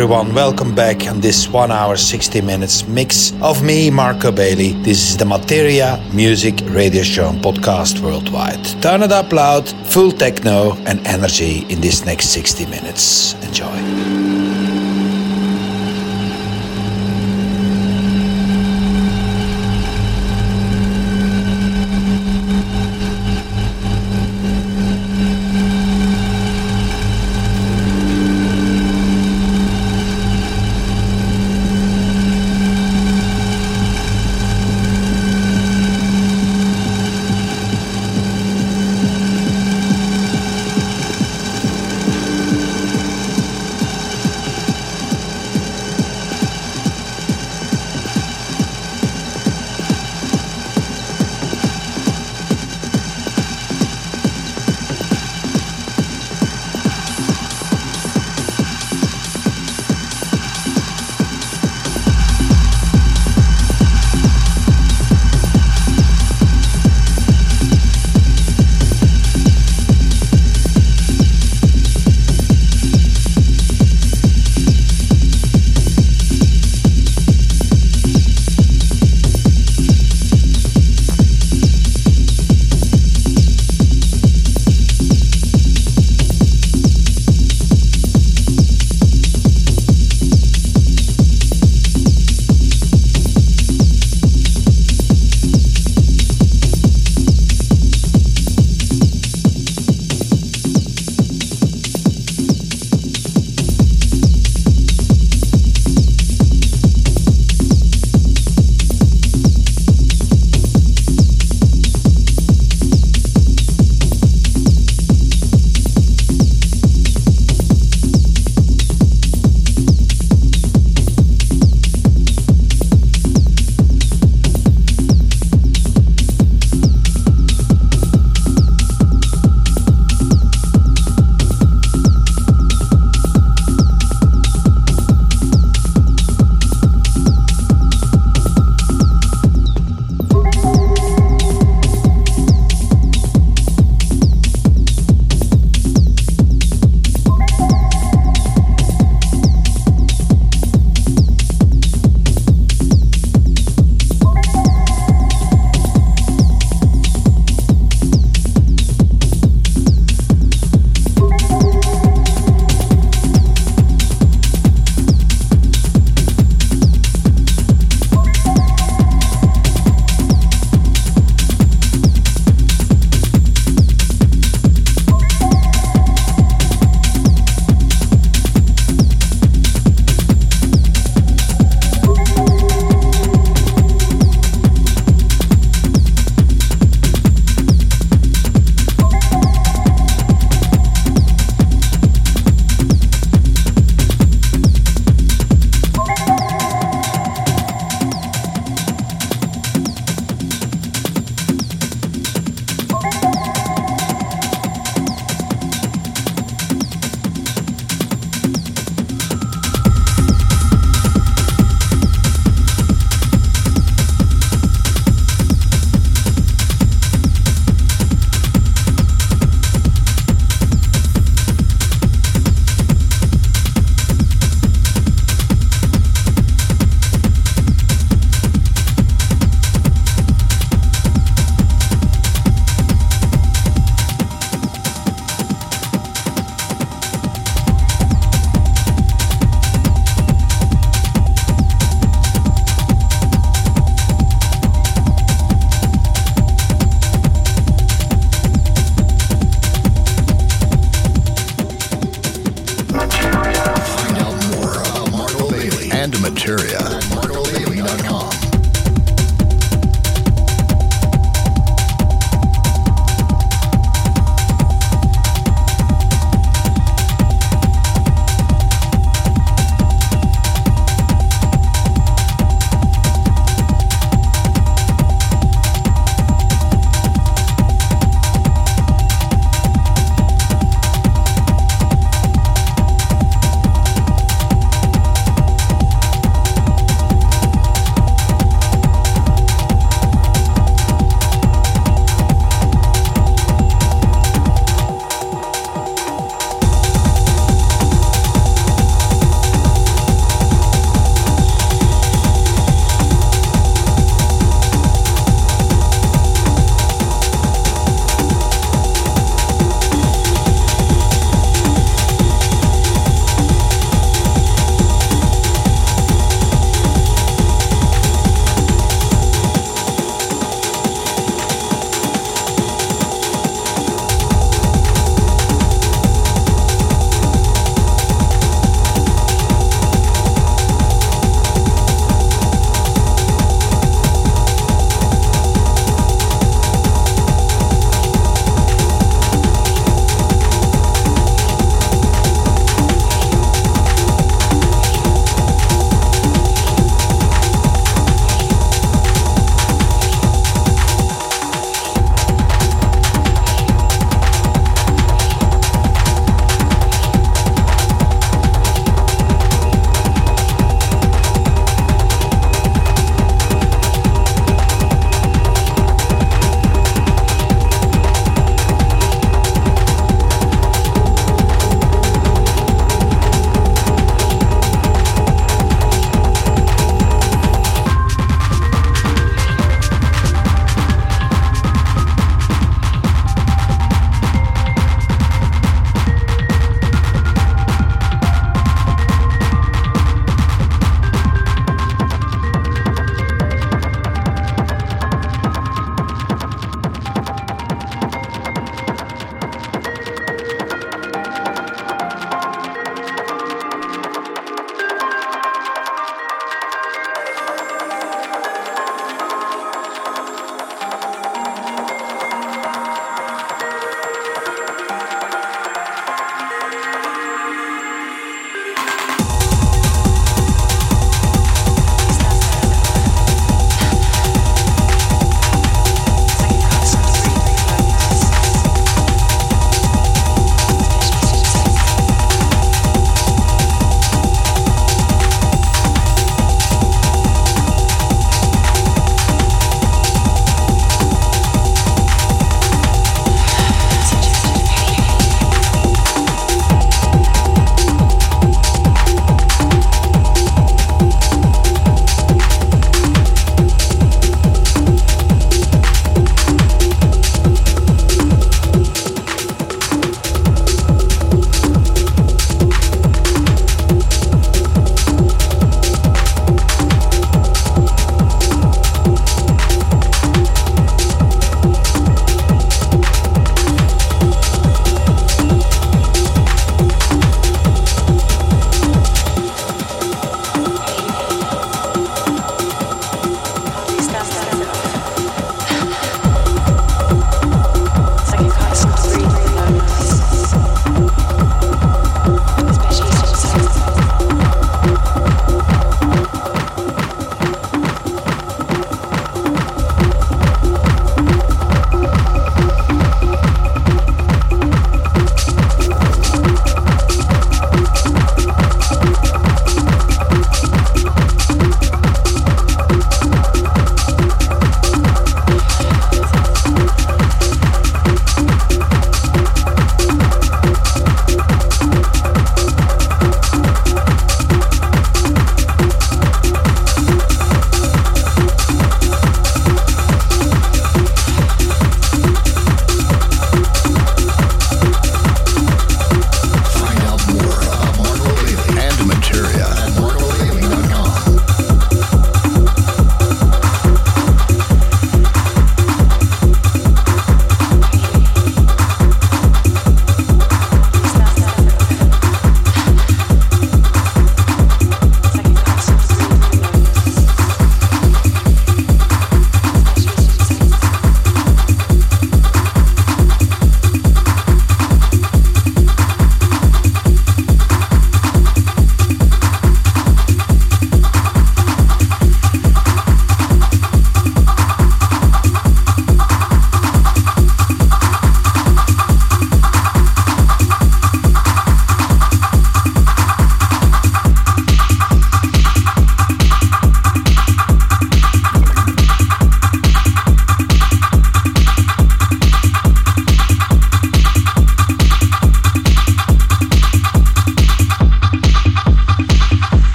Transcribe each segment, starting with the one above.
everyone. Welcome back on this one hour, 60 minutes mix of me, Marco Bailey. This is the Materia Music Radio Show and podcast worldwide. Turn it up loud, full techno and energy in this next 60 minutes. Enjoy.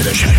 iTunes.